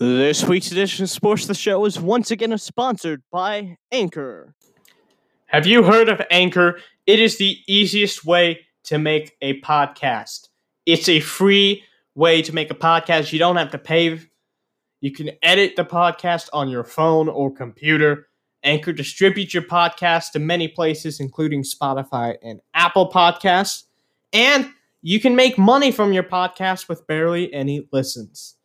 This week's edition of Sports the Show is once again sponsored by Anchor. Have you heard of Anchor? It is the easiest way to make a podcast. It's a free way to make a podcast. You don't have to pay. You can edit the podcast on your phone or computer. Anchor distributes your podcast to many places, including Spotify and Apple Podcasts. And you can make money from your podcast with barely any listens.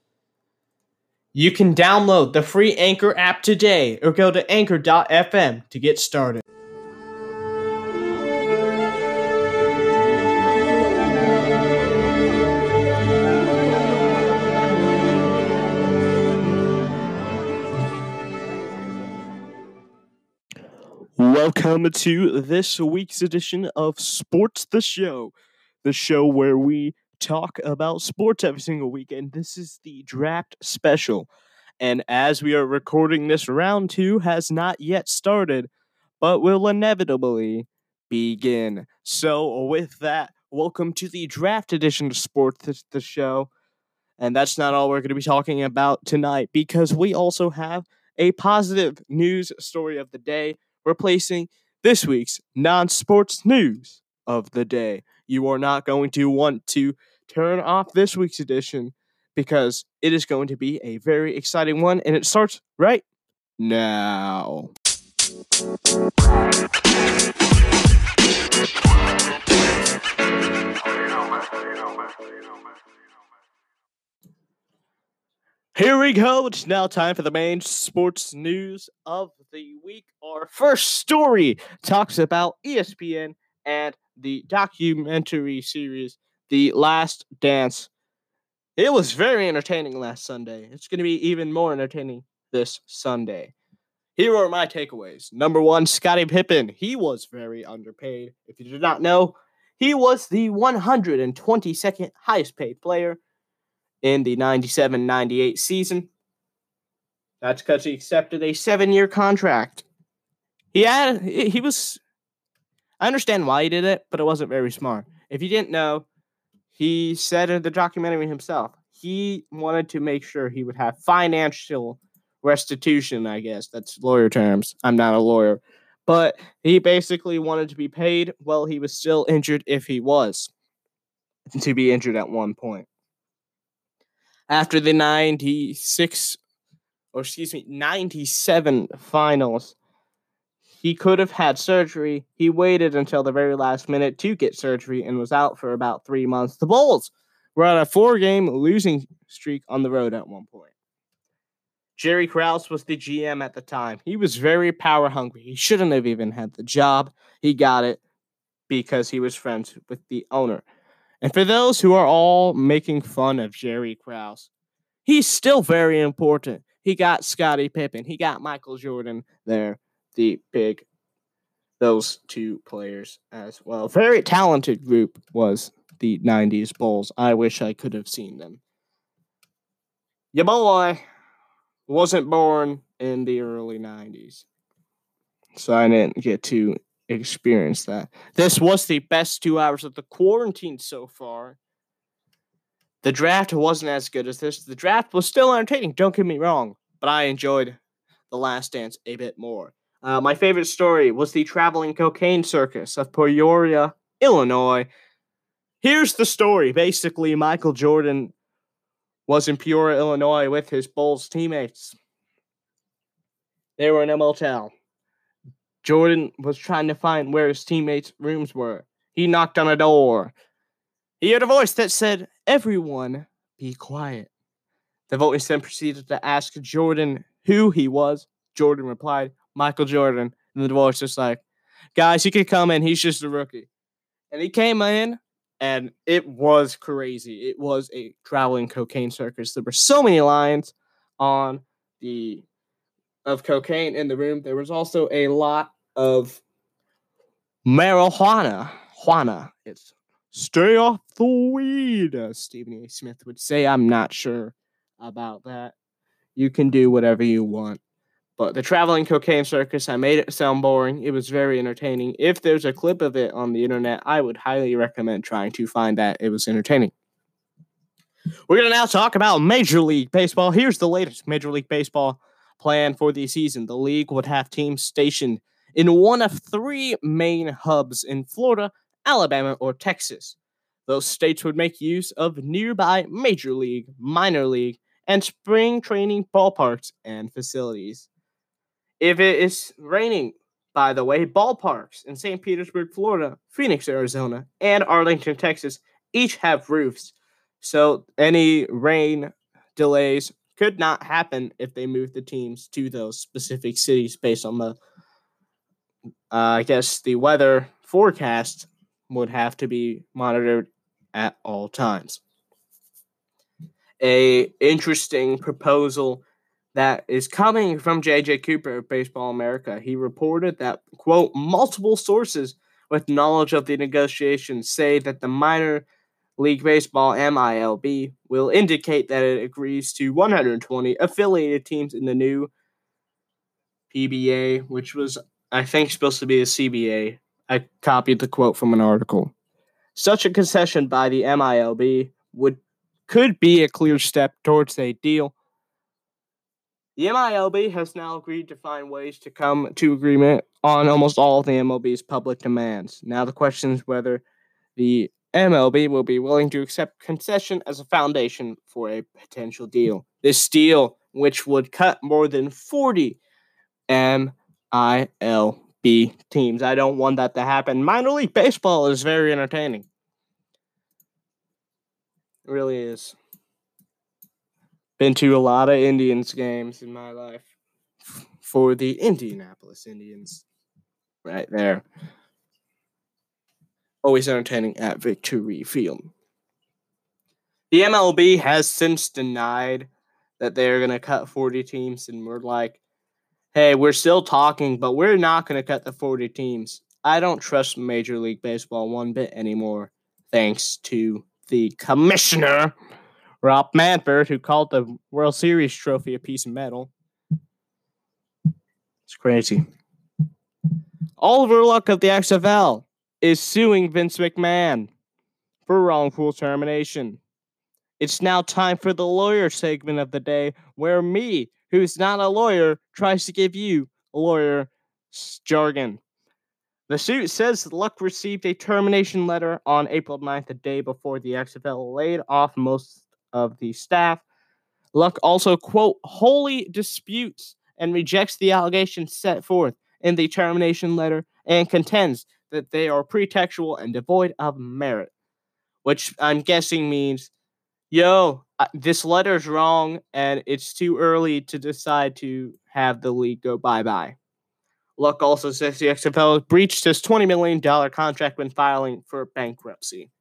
You can download the free Anchor app today or go to anchor.fm to get started. Welcome to this week's edition of Sports the Show, the show where we talk about sports every single weekend. This is the draft special. And as we are recording this, round two has not yet started, but will inevitably begin. So, with that, welcome to the draft edition of Sports the Show. And that's not all we're going to be talking about tonight because we also have a positive news story of the day replacing this week's non sports news of the day. You are not going to want to turn off this week's edition because it is going to be a very exciting one and it starts right now. Here we go. It's now time for the main sports news of the week. Our first story talks about ESPN and the documentary series The Last Dance. It was very entertaining last Sunday. It's going to be even more entertaining this Sunday. Here are my takeaways. Number one, Scottie Pippen. He was very underpaid. If you did not know, he was the 122nd highest paid player in the 97 98 season. That's because he accepted a seven year contract. He had, he was, I understand why he did it, but it wasn't very smart. If you didn't know, he said in the documentary himself, he wanted to make sure he would have financial restitution, I guess. That's lawyer terms. I'm not a lawyer. But he basically wanted to be paid while he was still injured if he was to be injured at one point after the 96 or excuse me 97 finals he could have had surgery. He waited until the very last minute to get surgery and was out for about three months. The bulls were on a four game losing streak on the road at one point. Jerry krause was the gm at the time. He was very power hungry. He shouldn't have even had the job. He got it because he was friends with the owner. And for those who are all making fun of Jerry Krause, he's still very important. He got Scottie Pippen, he got Michael Jordan there, the big those two players as well. Very talented group was the 90s Bulls. I wish I could have seen them. Your boy wasn't born in the early 90s. So I didn't get to experience that. This was the best two hours of the quarantine so far. The draft wasn't as good as this. The draft was still entertaining, don't get me wrong, but I enjoyed The Last Dance a bit more. Uh, my favorite story was the traveling cocaine circus of Peoria, Illinois. Here's the story. Basically, Michael Jordan was in Peoria, Illinois with his Bulls teammates. They were in a motel. Jordan was trying to find where his teammates' rooms were. He knocked on a door. He heard a voice that said, Everyone, be quiet. The voice then proceeded to ask Jordan who he was. Jordan replied, Michael Jordan. And the voice was like, Guys, he can come in. He's just a rookie. And he came in, and it was crazy. It was a traveling cocaine circus. There were so many lines on the of cocaine in the room. There was also a lot of marijuana. Juana. It's stay off the weed, as Stephen A. Smith would say. I'm not sure about that. You can do whatever you want. But the traveling cocaine circus, I made it sound boring. It was very entertaining. If there's a clip of it on the internet, I would highly recommend trying to find that. It was entertaining. We're going to now talk about Major League Baseball. Here's the latest Major League Baseball plan for the season. The league would have teams stationed in one of three main hubs in Florida, Alabama, or Texas. Those states would make use of nearby Major League, Minor League, and spring training ballparks and facilities. If it is raining, by the way, ballparks in St. Petersburg, Florida, Phoenix, Arizona, and Arlington, Texas each have roofs. So any rain delays could not happen if they move the teams to those specific cities based on the, uh, I guess, the weather forecast would have to be monitored at all times. A interesting proposal that is coming from JJ Cooper of Baseball America. He reported that, quote, multiple sources with knowledge of the negotiations say that the minor league baseball MILB will indicate that it agrees to 120 affiliated teams in the new PBA, which was, I think, supposed to be a CBA. I copied the quote from an article. Such a concession by the MILB would could be a clear step towards a deal the MILB has now agreed to find ways to come to agreement on almost all of the MLB's public demands. Now, the question is whether the MLB will be willing to accept concession as a foundation for a potential deal. This deal, which would cut more than 40 MILB teams. I don't want that to happen. Minor League Baseball is very entertaining. It really is. Been to a lot of Indians games in my life for the Indianapolis Indians. Right there. Always entertaining at Victory Field. The MLB has since denied that they're going to cut 40 teams, and we're like, hey, we're still talking, but we're not going to cut the 40 teams. I don't trust Major League Baseball one bit anymore, thanks to the commissioner Rob Manfred, who called the World Series trophy a piece of metal. It's crazy. Oliver Luck of the XFL is suing Vince McMahon for wrongful termination. It's now time for the lawyer segment of the day, where me, who's not a lawyer, tries to give you a lawyer jargon. The suit says Luck received a termination letter on April 9th, the day before the XFL laid off most of the staff. Luck also, quote, wholly disputes and rejects the allegations set forth in the termination letter and contends that they are pretextual and devoid of merit, which I'm guessing means, yo, this letter's wrong and it's too early to decide to have the league go bye bye. Luck also says the XFL breached his $20 million contract when filing for bankruptcy.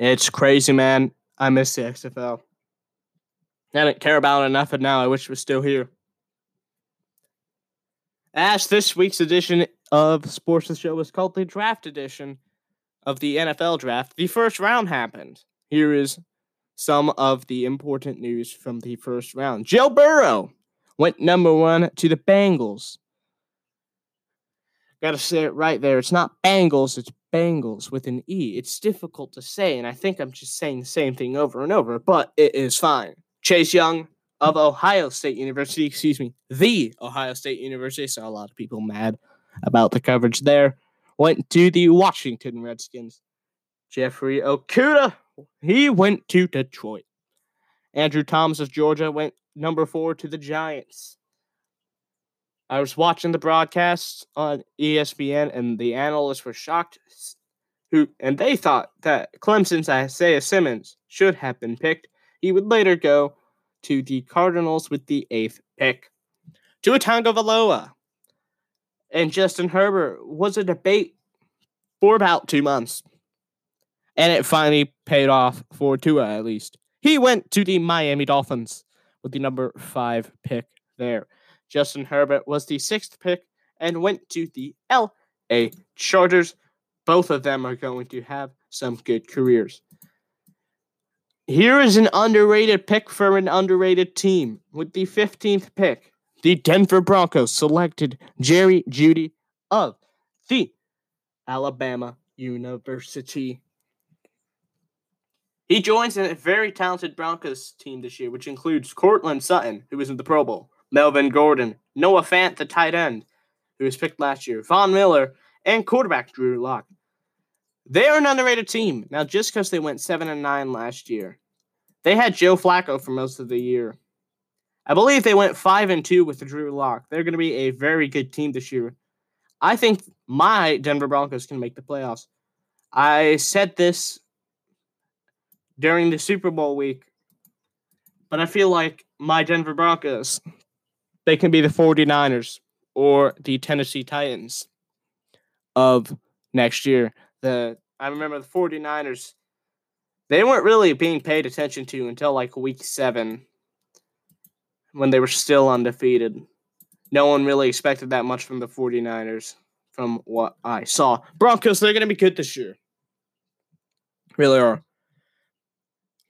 It's crazy, man. I miss the XFL. I didn't care about it enough, and now I wish it was still here. As this week's edition of Sports the Show was called the Draft Edition of the NFL Draft, the first round happened. Here is some of the important news from the first round. Joe Burrow went number one to the Bengals. Got to say it right there. It's not Bengals, it's Bengals with an E. It's difficult to say, and I think I'm just saying the same thing over and over, but it is fine. Chase Young of Ohio State University, excuse me, the Ohio State University, saw a lot of people mad about the coverage there, went to the Washington Redskins. Jeffrey Okudah, he went to Detroit. Andrew Thomas of Georgia went number four to the Giants. I was watching the broadcasts on ESPN, and the analysts were shocked, who and they thought that Clemson's Isaiah Simmons should have been picked. He would later go to the Cardinals with the eighth pick. Tua Tagovailoa and Justin Herbert was a debate for about two months, and it finally paid off for Tua at least. He went to the Miami Dolphins with the number five pick there. Justin Herbert was the sixth pick and went to the LA Chargers. Both of them are going to have some good careers. Here is an underrated pick for an underrated team. With the 15th pick, the Denver Broncos selected Jerry Jeudy of the Alabama University. He joins a very talented Broncos team this year, which includes Courtland Sutton, who was in the Pro Bowl, Melvin Gordon, Noah Fant, the tight end, who was picked last year, Von Miller, and quarterback Drew Lock. They are an underrated team. Now, just because they went 7 and 9 last year, they had Joe Flacco for most of the year. I believe they went 5 and 2 with Drew Lock. They're going to be a very good team this year. I think my Denver Broncos can make the playoffs. I said this during the Super Bowl week, but I feel like my Denver Broncos, they can be the 49ers or the Tennessee Titans of next year. The I remember the 49ers, they weren't really being paid attention to until like week 7 when they were still undefeated. No one really expected that much from the 49ers from what I saw. Broncos, they're going to be good this year. Really are.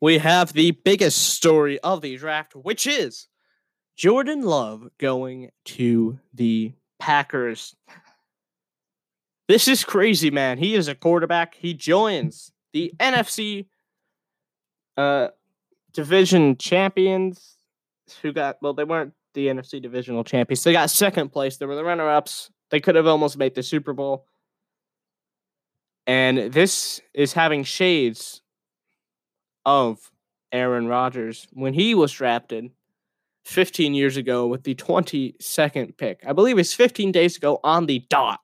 We have the biggest story of the draft, which is Jordan Love going to the Packers. This is crazy, man. He is a quarterback. He joins the NFC uh, division champions who got, well, they weren't the NFC divisional champions. They got second place. They were the runner ups. They could have almost made the Super Bowl. And this is having shades of Aaron Rodgers when he was drafted 15 years ago with the 22nd pick. I believe it's 15 days ago on the dot.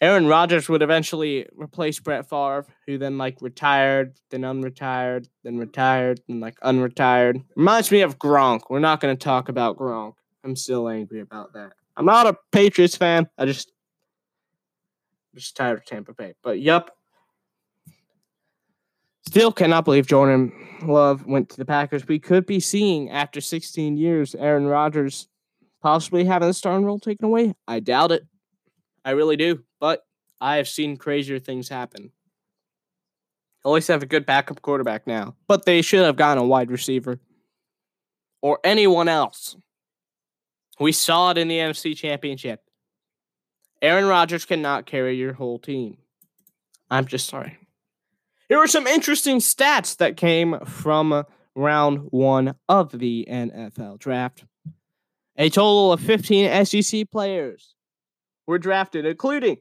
Aaron Rodgers would eventually replace Brett Favre, who then like retired, then unretired, then retired, then like unretired. Reminds me of Gronk. We're not going to talk about Gronk. I'm still angry about that. I'm not a Patriots fan. I just I'm just tired of Tampa Bay. But yep. Still cannot believe Jordan Love went to the Packers. We could be seeing after 16 years Aaron Rodgers possibly having the starting role taken away. I doubt it. I really do. But I have seen crazier things happen. Always have a good backup quarterback now, but they should have gotten a wide receiver or anyone else. We saw it in the NFC Championship. Aaron Rodgers cannot carry your whole team. I'm just sorry. Here are some interesting stats that came from round one of the NFL draft. A total of 15 SEC players were drafted, including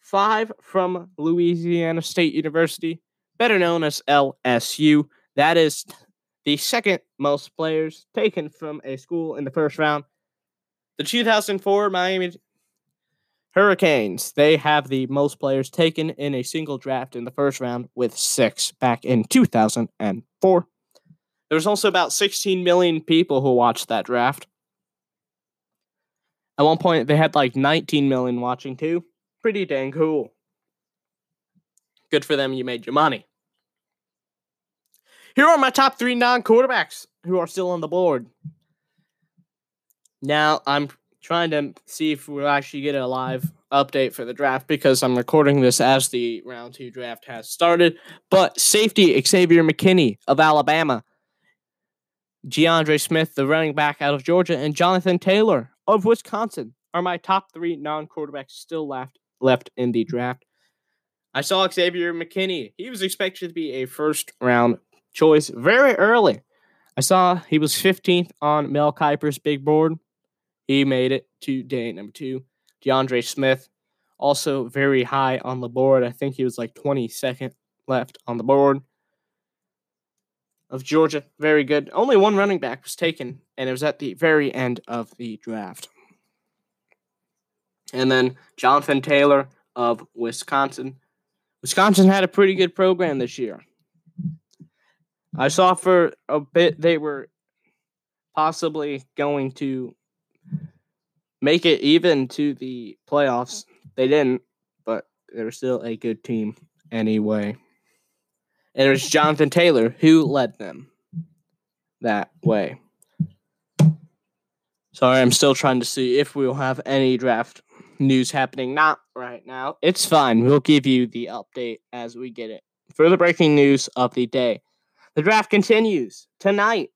five from Louisiana State University, better known as LSU. That is the second most players taken from a school in the first round. The 2004 Miami Hurricanes, they have the most players taken in a single draft in the first round with six back in 2004. There's also about 16 million people who watched that draft. At one point, they had like 19 million watching too. Pretty dang cool. Good for them, you made your money. Here are my top three non quarterbacks who are still on the board. Now, I'm trying to see if we'll actually get a live update for the draft because I'm recording this as the round two draft has started. But safety Xavier McKinney of Alabama, D'Andre Swift, the running back out of Georgia, and Jonathan Taylor of Wisconsin are my top three non quarterbacks still left left in the draft. I saw Xavier McKinney. He was expected to be a first round choice very early. I saw he was 15th on Mel Kiper's big board. He made it to day number two. D'Andre Swift, also very high on the board. I think he was like 22nd left on the board of Georgia. Very good. Only one running back was taken, and it was at the very end of the draft. And then Jonathan Taylor of Wisconsin. Wisconsin had a pretty good program this year. I saw for a bit they were possibly going to make it even to the playoffs. Mm-hmm. They didn't, but they were still a good team anyway. And it was Jonathan Taylor who led them that way. Sorry, I'm still trying to see if we'll have any draft news happening. Not right now. It's fine. We'll give you the update as we get it. Further breaking news of the day. The draft continues tonight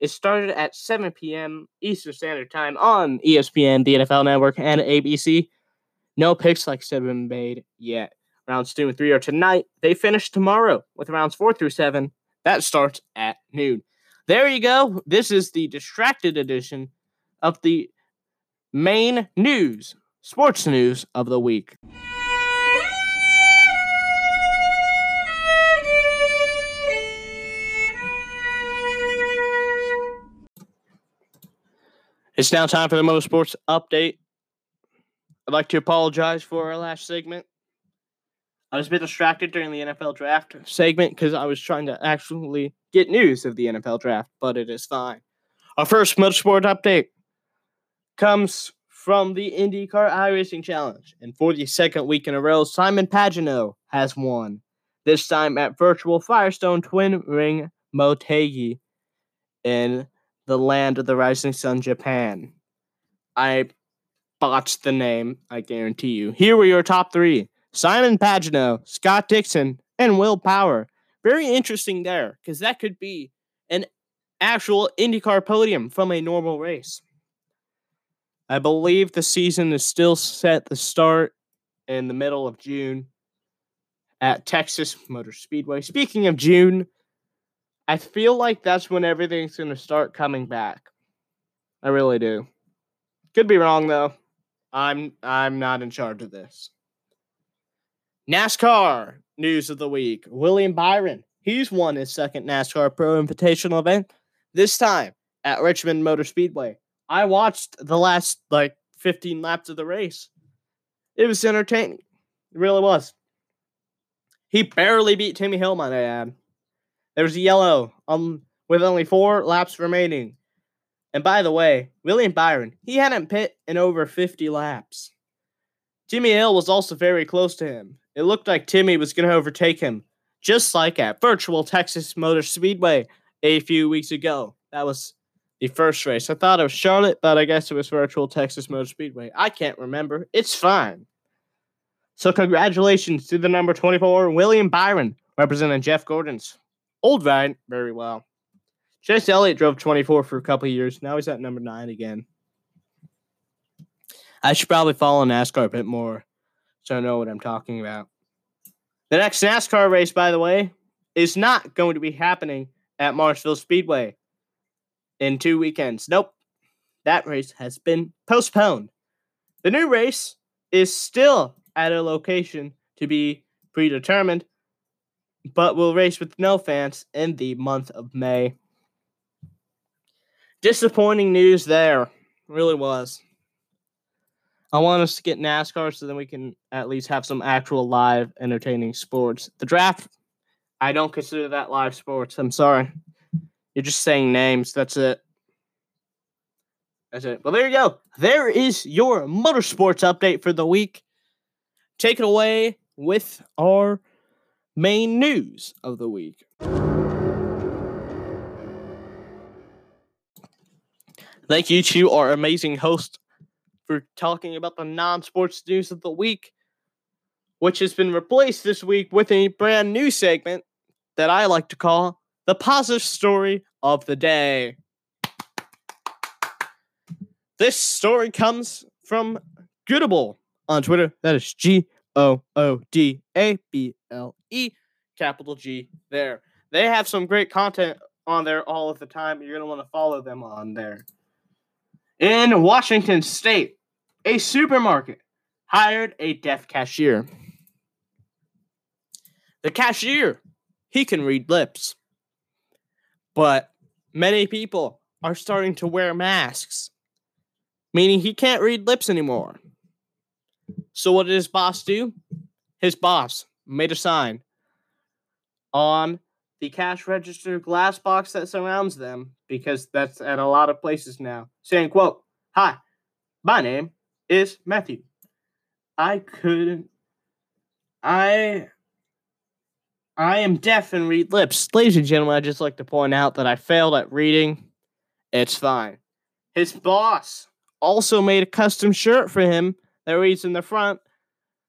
it started at 7 p.m. Eastern Standard Time on ESPN, the NFL Network, and ABC. No picks like have been made yet. Rounds two and three are tonight. They finish tomorrow with rounds four through seven. That starts at noon. There you go. This is the distracted edition of the main news, sports news of the week. It's now time for the motorsports update. I'd like to apologize for our last segment. I was a bit distracted during the NFL draft segment because I was trying to actually get news of the NFL draft, but it is fine. Our first motorsport update comes from the IndyCar iRacing Challenge. And for the second week in a row, Simon Pagenaud has won. This time at virtual Firestone Twin Ring Motegi in the land of the rising sun, Japan. I botched the name, I guarantee you. Here were your top three Simon Pagenaud, Scott Dixon, and Will Power. Very interesting there, because that could be an actual IndyCar podium from a normal race. I believe the season is still set to start in the middle of June at Texas Motor Speedway. Speaking of June, I feel like that's when everything's going to start coming back. I really do. Could be wrong though. I'm I'm not in charge of this. NASCAR news of the week. William Byron. He's won his second NASCAR Pro Invitational event, this time at Richmond Motor Speedway. I watched the last like 15 laps of the race. It was entertaining. It really was. He barely beat Timmy Hill, might I add. There was a yellow um with only four laps remaining. And by the way, William Byron, he hadn't pit in over 50 laps. Timmy Hill was also very close to him. It looked like Timmy was going to overtake him, just like at Virtual Texas Motor Speedway a few weeks ago. That was the first race. I thought it was Charlotte, but I guess it was Virtual Texas Motor Speedway. I can't remember. It's fine. So, congratulations to the number 24, William Byron, representing Jeff Gordon's old Vine, very well. Chase Elliott drove 24 for a couple years. Now he's at number nine again. I should probably follow NASCAR a bit more so I know what I'm talking about. The next NASCAR race, by the way, is not going to be happening at Martinsville Speedway in two weekends. Nope. That race has been postponed. The new race is still at a location to be predetermined, but will race with no fans in the month of May. Disappointing news there. Really was. I want us to get NASCAR so then we can at least have some actual live entertaining sports. The draft, I don't consider that live sports. I'm sorry. You're just saying names. That's it. That's it. Well, there you go. There is your motorsports update for the week. Take it away with our main news of the week. Thank you to our amazing host for talking about the non sports news of the week, which has been replaced this week with a brand new segment that I like to call the positive story of the day. This story comes from Goodable on Twitter. That is G O O D A B L E, capital G there. They have some great content on there all of the time. You're going to want to follow them on there. In Washington State, a supermarket hired a deaf cashier. The cashier, he can read lips. But many people are starting to wear masks, meaning he can't read lips anymore. So, what did his boss do? His boss made a sign on the cash register glass box that surrounds them, because that's at a lot of places now, saying, quote, Hi, my name is Matthew. I couldn't. I. I am deaf and read lips. Ladies and gentlemen, I'd just like to point out that I failed at reading. It's fine. His boss also made a custom shirt for him that reads in the front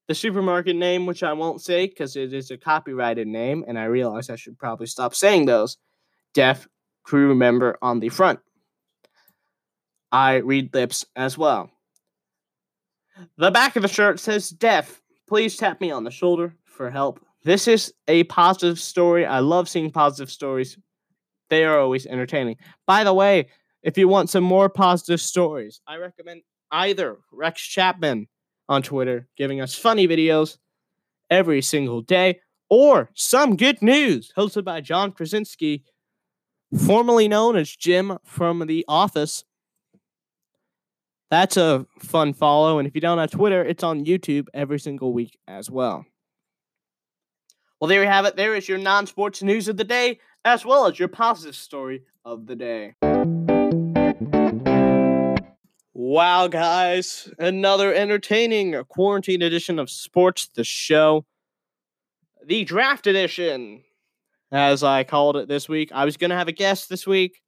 the supermarket name, which I won't say because it is a copyrighted name, and I realize I should probably stop saying those. Deaf crew member on the front. I read lips as well. The back of the shirt says deaf. Please tap me on the shoulder for help. This is a positive story. I love seeing positive stories. They are always entertaining. By the way, if you want some more positive stories, I recommend either Rex Chapman on Twitter giving us funny videos every single day, or some good news hosted by John Krasinski, formerly known as Jim from The Office. That's a fun follow. And if you don't have Twitter, it's on YouTube every single week as well. Well, there you have it. There is your non sports news of the day, as well as your positive story of the day. Wow, guys. Another entertaining quarantine edition of Sports the Show. The draft edition, as I called it this week. I was going to have a guest this week.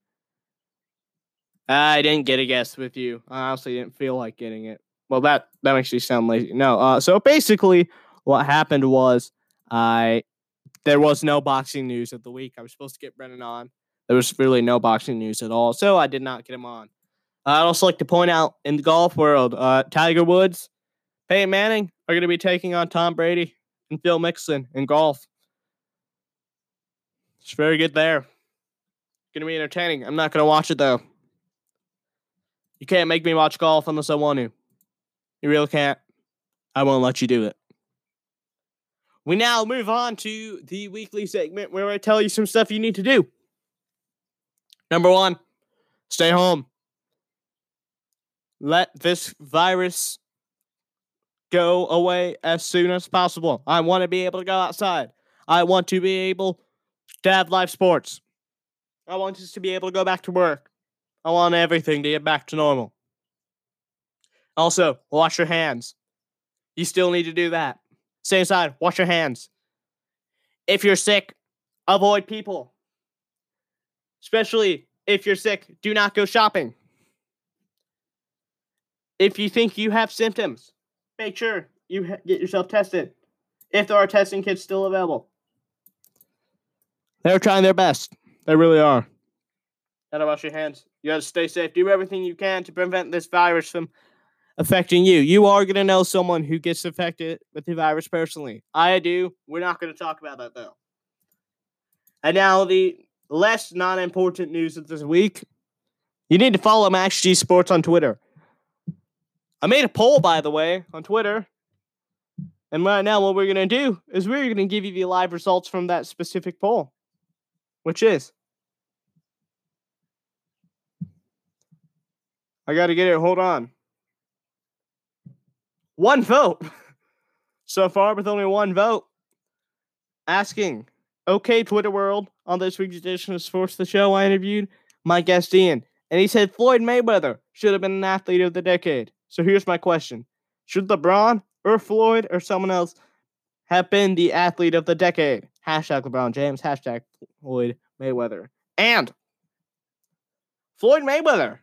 I didn't get a guest with you. I honestly didn't feel like getting it. Well, that, that makes you sound lazy. No, uh, so basically, what happened was I there was no boxing news of the week. I was supposed to get Brennan on. There was really no boxing news at all, so I did not get him on. I'd also like to point out in the golf world, uh, Tiger Woods, Peyton Manning are going to be taking on Tom Brady and Phil Mixon in golf. It's very good there. Going to be entertaining. I'm not going to watch it though. You can't make me watch golf unless I want to. You really can't. I won't let you do it. We now move on to the weekly segment where I tell you some stuff you need to do. Number one, stay home. Let this virus go away as soon as possible. I want to be able to go outside. I want to be able to have live sports. I want us to be able to go back to work. I want everything to get back to normal. Also, wash your hands. You still need to do that. Stay inside. Wash your hands. If you're sick, avoid people. Especially if you're sick, do not go shopping. If you think you have symptoms, make sure you get yourself tested. If there are testing kits still available, they're trying their best. They really are. Gotta wash your hands. You gotta stay safe. Do everything you can to prevent this virus from affecting you. You are going to know someone who gets affected with the virus personally. I do. We're not going to talk about that though. And now the less non important news of this week. You need to follow Max G Sports on Twitter. I made a poll, by the way, on Twitter. And right now, what we're going to do is we're going to give you the live results from that specific poll, which is. I got to get it. Hold on one vote so far with only one vote asking okay twitter world on this week's edition of sports the show i interviewed my guest ian and he said floyd mayweather should have been an athlete of the decade so here's my question should lebron or floyd or someone else have been the athlete of the decade hashtag lebron james hashtag floyd mayweather and floyd mayweather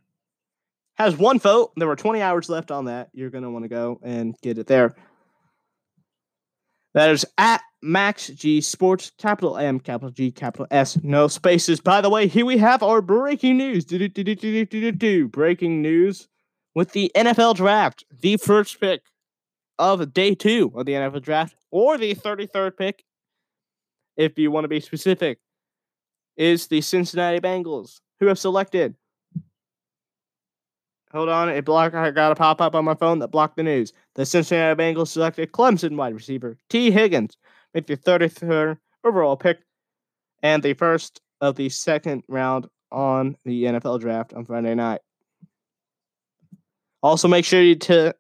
has one vote. There were 20 hours left on that. You're going to want to go and get it there. That is at Max G Sports, capital M, capital G, capital S, no spaces. By the way, here we have our breaking news. Do, do, do, Breaking news with the NFL draft, the first pick of day two of the NFL draft, or the 33rd pick, if you want to be specific, is the Cincinnati Bengals, who have selected Hold on, a block I got a pop up on my phone that blocked the news. The Cincinnati Bengals selected Clemson wide receiver Tee Higgins with the 33rd overall pick and the first of the second round on the NFL draft on Friday night. Also, make sure you to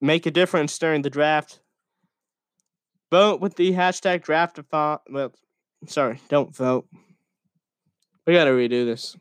make a difference during the draft. Vote with the hashtag draft. Well, sorry, don't vote. We gotta redo this.